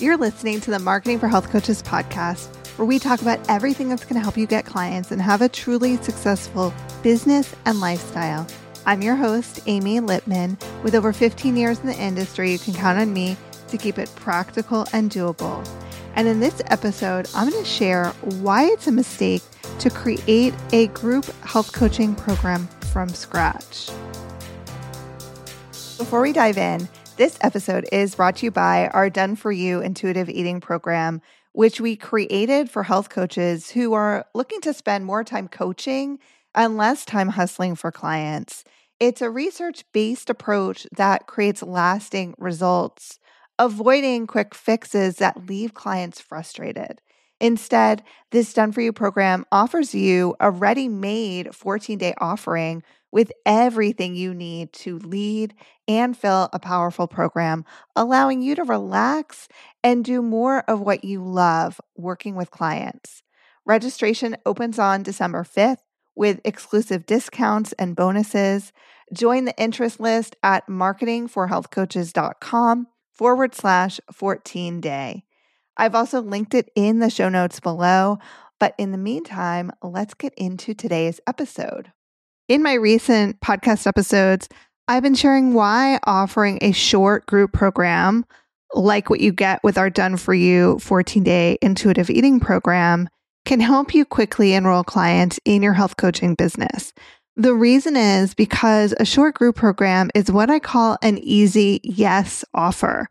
You're listening to the Marketing for Health Coaches podcast, where we talk about everything that's going to help you get clients and have a truly successful business and lifestyle. I'm your host, Amy Lippman. With over 15 years in the industry, you can count on me to keep it practical and doable. And in this episode, I'm going to share why it's a mistake to create a group health coaching program from scratch. Before we dive in, this episode is brought to you by our Done For You intuitive eating program, which we created for health coaches who are looking to spend more time coaching and less time hustling for clients. It's a research based approach that creates lasting results, avoiding quick fixes that leave clients frustrated. Instead, this Done For You program offers you a ready made 14 day offering with everything you need to lead and fill a powerful program, allowing you to relax and do more of what you love working with clients. Registration opens on December 5th with exclusive discounts and bonuses. Join the interest list at marketingforhealthcoaches.com forward slash 14 day. I've also linked it in the show notes below. But in the meantime, let's get into today's episode. In my recent podcast episodes, I've been sharing why offering a short group program like what you get with our Done For You 14 day intuitive eating program can help you quickly enroll clients in your health coaching business. The reason is because a short group program is what I call an easy yes offer.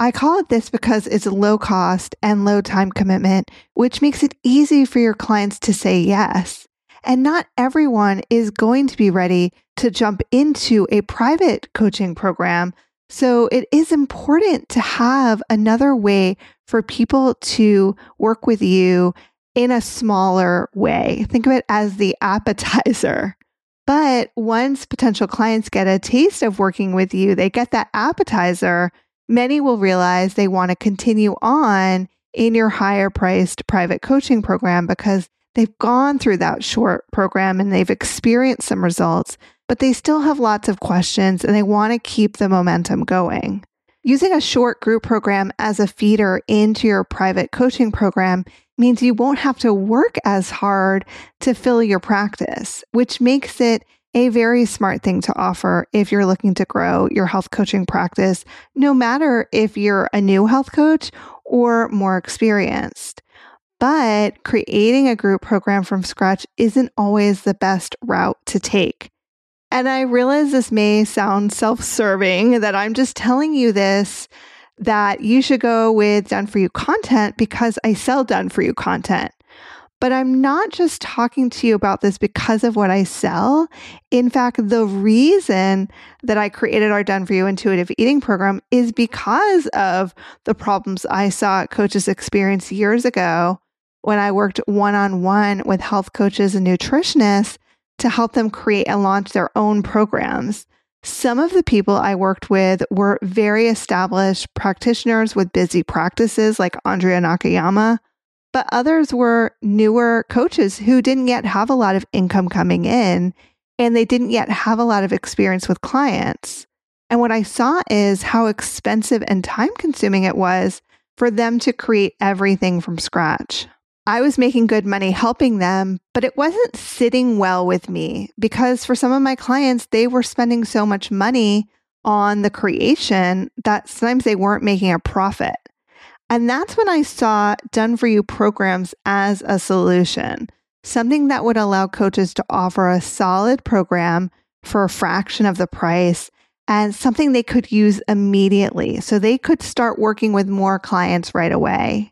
I call it this because it's low cost and low time commitment, which makes it easy for your clients to say yes. And not everyone is going to be ready to jump into a private coaching program. So it is important to have another way for people to work with you in a smaller way. Think of it as the appetizer. But once potential clients get a taste of working with you, they get that appetizer, many will realize they want to continue on in your higher priced private coaching program because They've gone through that short program and they've experienced some results, but they still have lots of questions and they want to keep the momentum going. Using a short group program as a feeder into your private coaching program means you won't have to work as hard to fill your practice, which makes it a very smart thing to offer if you're looking to grow your health coaching practice, no matter if you're a new health coach or more experienced. But creating a group program from scratch isn't always the best route to take. And I realize this may sound self serving that I'm just telling you this, that you should go with done for you content because I sell done for you content. But I'm not just talking to you about this because of what I sell. In fact, the reason that I created our Done For You intuitive eating program is because of the problems I saw coaches experience years ago when I worked one on one with health coaches and nutritionists to help them create and launch their own programs. Some of the people I worked with were very established practitioners with busy practices like Andrea Nakayama, but others were newer coaches who didn't yet have a lot of income coming in and they didn't yet have a lot of experience with clients. And what I saw is how expensive and time consuming it was for them to create everything from scratch. I was making good money helping them, but it wasn't sitting well with me because for some of my clients, they were spending so much money on the creation that sometimes they weren't making a profit. And that's when I saw done for you programs as a solution, something that would allow coaches to offer a solid program for a fraction of the price and something they could use immediately so they could start working with more clients right away.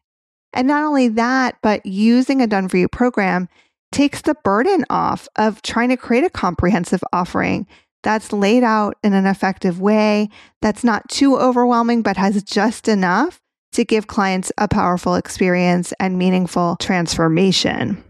And not only that, but using a done for you program takes the burden off of trying to create a comprehensive offering that's laid out in an effective way, that's not too overwhelming, but has just enough to give clients a powerful experience and meaningful transformation.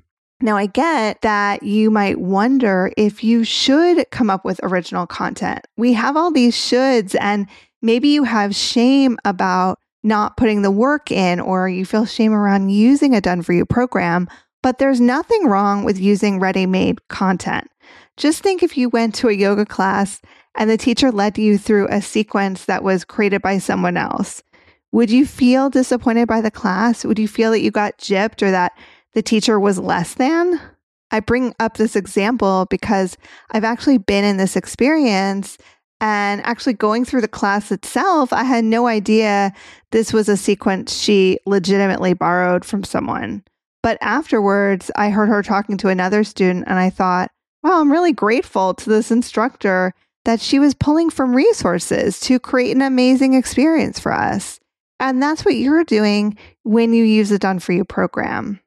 Now, I get that you might wonder if you should come up with original content. We have all these shoulds, and maybe you have shame about not putting the work in or you feel shame around using a done for you program, but there's nothing wrong with using ready made content. Just think if you went to a yoga class and the teacher led you through a sequence that was created by someone else. Would you feel disappointed by the class? Would you feel that you got gypped or that the teacher was less than? I bring up this example because I've actually been in this experience and actually going through the class itself, I had no idea this was a sequence she legitimately borrowed from someone. But afterwards, I heard her talking to another student and I thought, wow, I'm really grateful to this instructor that she was pulling from resources to create an amazing experience for us. And that's what you're doing when you use the Done For You program.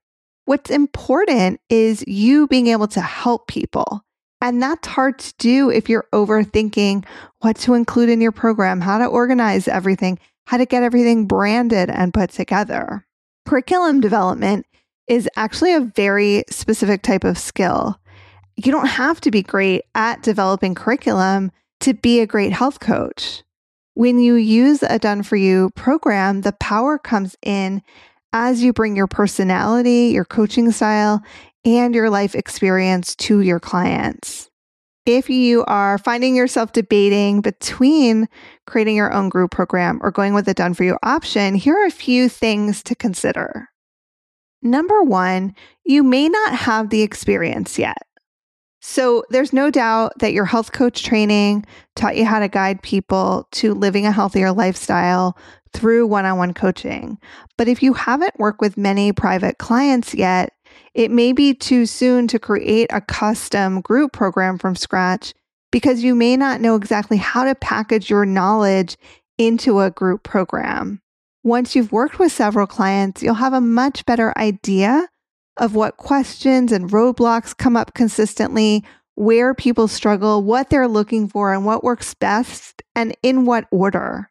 What's important is you being able to help people. And that's hard to do if you're overthinking what to include in your program, how to organize everything, how to get everything branded and put together. Curriculum development is actually a very specific type of skill. You don't have to be great at developing curriculum to be a great health coach. When you use a done for you program, the power comes in as you bring your personality, your coaching style, and your life experience to your clients. If you are finding yourself debating between creating your own group program or going with a done for you option, here are a few things to consider. Number one, you may not have the experience yet. So there's no doubt that your health coach training taught you how to guide people to living a healthier lifestyle through one on one coaching. But if you haven't worked with many private clients yet, it may be too soon to create a custom group program from scratch because you may not know exactly how to package your knowledge into a group program. Once you've worked with several clients, you'll have a much better idea of what questions and roadblocks come up consistently, where people struggle, what they're looking for, and what works best, and in what order.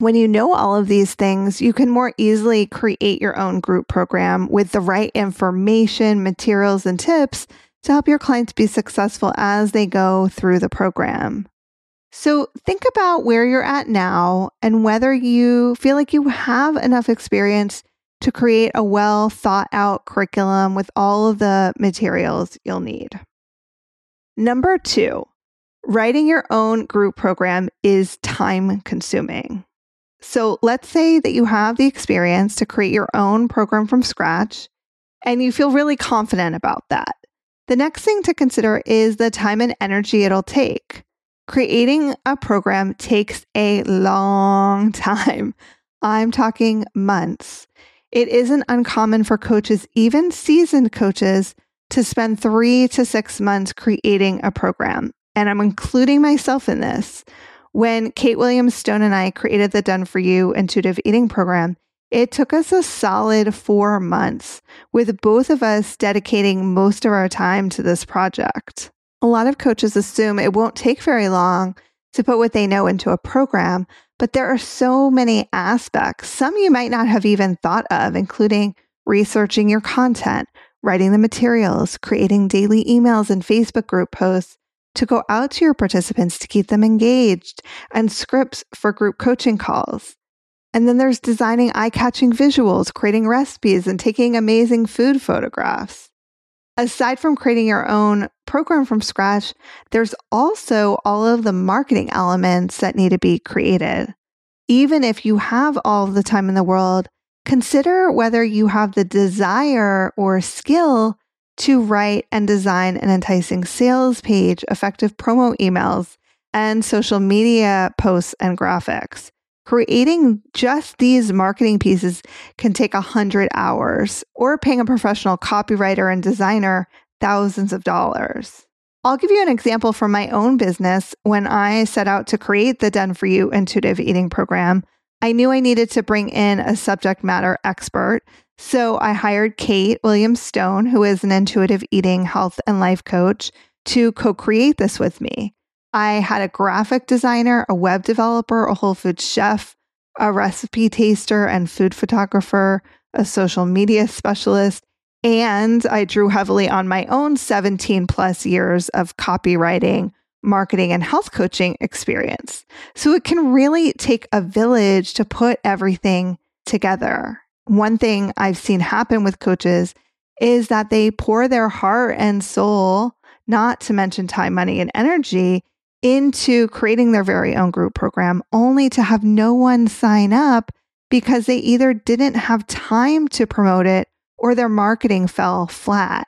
When you know all of these things, you can more easily create your own group program with the right information, materials, and tips to help your clients be successful as they go through the program. So think about where you're at now and whether you feel like you have enough experience to create a well thought out curriculum with all of the materials you'll need. Number two, writing your own group program is time consuming. So let's say that you have the experience to create your own program from scratch and you feel really confident about that. The next thing to consider is the time and energy it'll take. Creating a program takes a long time. I'm talking months. It isn't uncommon for coaches, even seasoned coaches, to spend three to six months creating a program. And I'm including myself in this. When Kate Williams Stone and I created the Done For You intuitive eating program, it took us a solid four months, with both of us dedicating most of our time to this project. A lot of coaches assume it won't take very long to put what they know into a program, but there are so many aspects, some you might not have even thought of, including researching your content, writing the materials, creating daily emails and Facebook group posts, to go out to your participants to keep them engaged and scripts for group coaching calls. And then there's designing eye catching visuals, creating recipes, and taking amazing food photographs. Aside from creating your own program from scratch, there's also all of the marketing elements that need to be created. Even if you have all the time in the world, consider whether you have the desire or skill to write and design an enticing sales page, effective promo emails, and social media posts and graphics. Creating just these marketing pieces can take 100 hours, or paying a professional copywriter and designer thousands of dollars. I'll give you an example from my own business. When I set out to create the Done For You intuitive eating program, I knew I needed to bring in a subject matter expert so I hired Kate Williams Stone, who is an intuitive eating, health, and life coach, to co create this with me. I had a graphic designer, a web developer, a whole food chef, a recipe taster and food photographer, a social media specialist, and I drew heavily on my own 17 plus years of copywriting, marketing, and health coaching experience. So it can really take a village to put everything together one thing I've seen happen with coaches is that they pour their heart and soul, not to mention time, money, and energy, into creating their very own group program, only to have no one sign up because they either didn't have time to promote it or their marketing fell flat.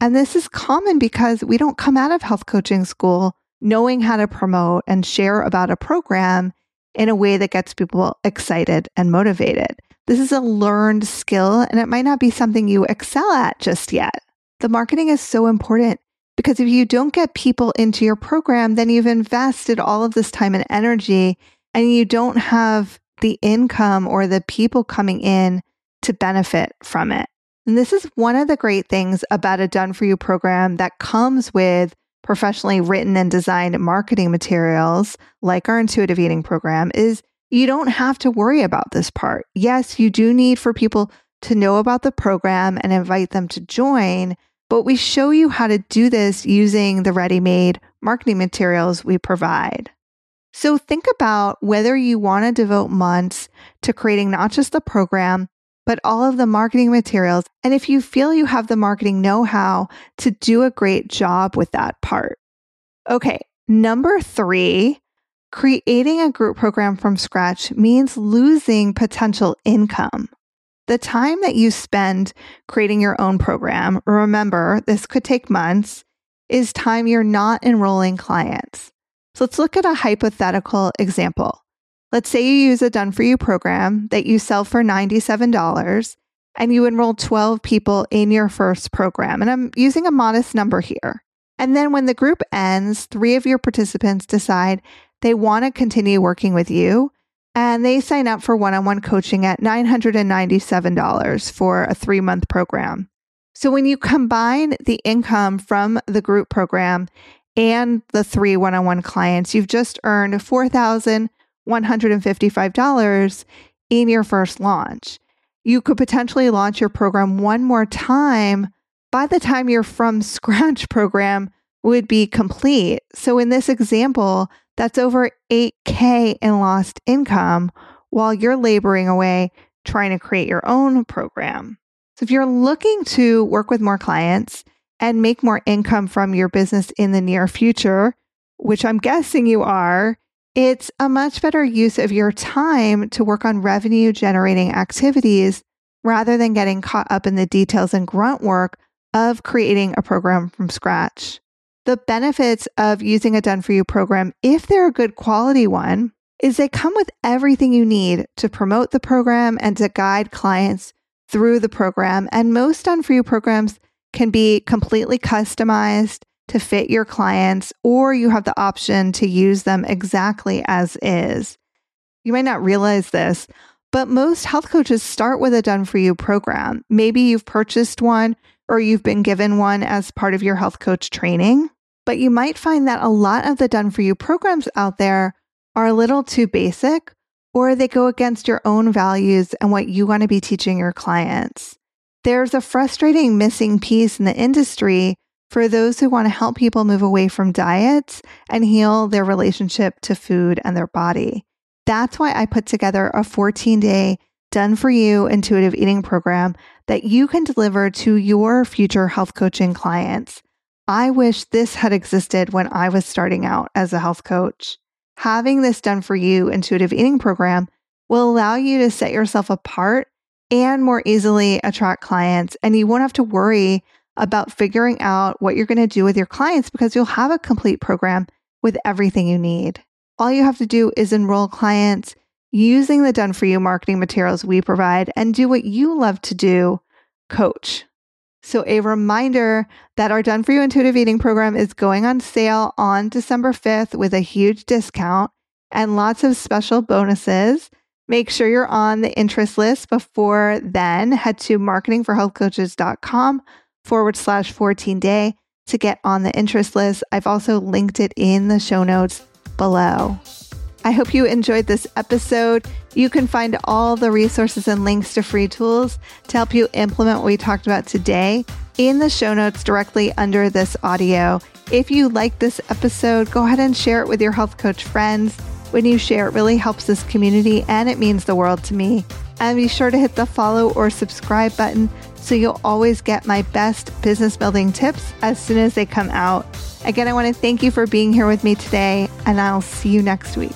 And this is common because we don't come out of health coaching school knowing how to promote and share about a program in a way that gets people excited and motivated. This is a learned skill and it might not be something you excel at just yet. The marketing is so important because if you don't get people into your program, then you've invested all of this time and energy and you don't have the income or the people coming in to benefit from it. And this is one of the great things about a done for you program that comes with professionally written and designed marketing materials like our intuitive eating program is you don't have to worry about this part. Yes, you do need for people to know about the program and invite them to join, but we show you how to do this using the ready-made marketing materials we provide. So think about whether you want to devote months to creating not just the program, but all of the marketing materials. And if you feel you have the marketing know how to do a great job with that part. Okay, number three, creating a group program from scratch means losing potential income. The time that you spend creating your own program, remember, this could take months, is time you're not enrolling clients. So let's look at a hypothetical example. Let's say you use a done for you program that you sell for $97 and you enroll 12 people in your first program. And I'm using a modest number here. And then when the group ends, three of your participants decide they want to continue working with you and they sign up for one on one coaching at $997 for a three month program. So when you combine the income from the group program and the three one on one clients, you've just earned 4000 $155 in your first launch. You could potentially launch your program one more time by the time your from scratch program would be complete. So, in this example, that's over 8K in lost income while you're laboring away trying to create your own program. So, if you're looking to work with more clients and make more income from your business in the near future, which I'm guessing you are, it's a much better use of your time to work on revenue generating activities rather than getting caught up in the details and grunt work of creating a program from scratch. The benefits of using a done for you program, if they're a good quality one, is they come with everything you need to promote the program and to guide clients through the program. And most done for you programs can be completely customized to fit your clients, or you have the option to use them exactly as is. You might not realize this, but most health coaches start with a done for you program. Maybe you've purchased one or you've been given one as part of your health coach training, but you might find that a lot of the done for you programs out there are a little too basic or they go against your own values and what you want to be teaching your clients. There's a frustrating missing piece in the industry for those who want to help people move away from diets and heal their relationship to food and their body. That's why I put together a 14 day done for you intuitive eating program that you can deliver to your future health coaching clients. I wish this had existed when I was starting out as a health coach. Having this done for you intuitive eating program will allow you to set yourself apart and more easily attract clients, and you won't have to worry about figuring out what you're going to do with your clients because you'll have a complete program with everything you need. All you have to do is enroll clients using the done for you marketing materials we provide and do what you love to do coach. So, a reminder that our Done For You Intuitive Eating program is going on sale on December 5th with a huge discount and lots of special bonuses. Make sure you're on the interest list before then. Head to marketingforhealthcoaches.com forward slash 14 day to get on the interest list. I've also linked it in the show notes below. I hope you enjoyed this episode. You can find all the resources and links to free tools to help you implement what we talked about today in the show notes directly under this audio. If you like this episode, go ahead and share it with your health coach friends. When you share, it really helps this community and it means the world to me. And be sure to hit the follow or subscribe button so you'll always get my best business building tips as soon as they come out. Again, I want to thank you for being here with me today, and I'll see you next week.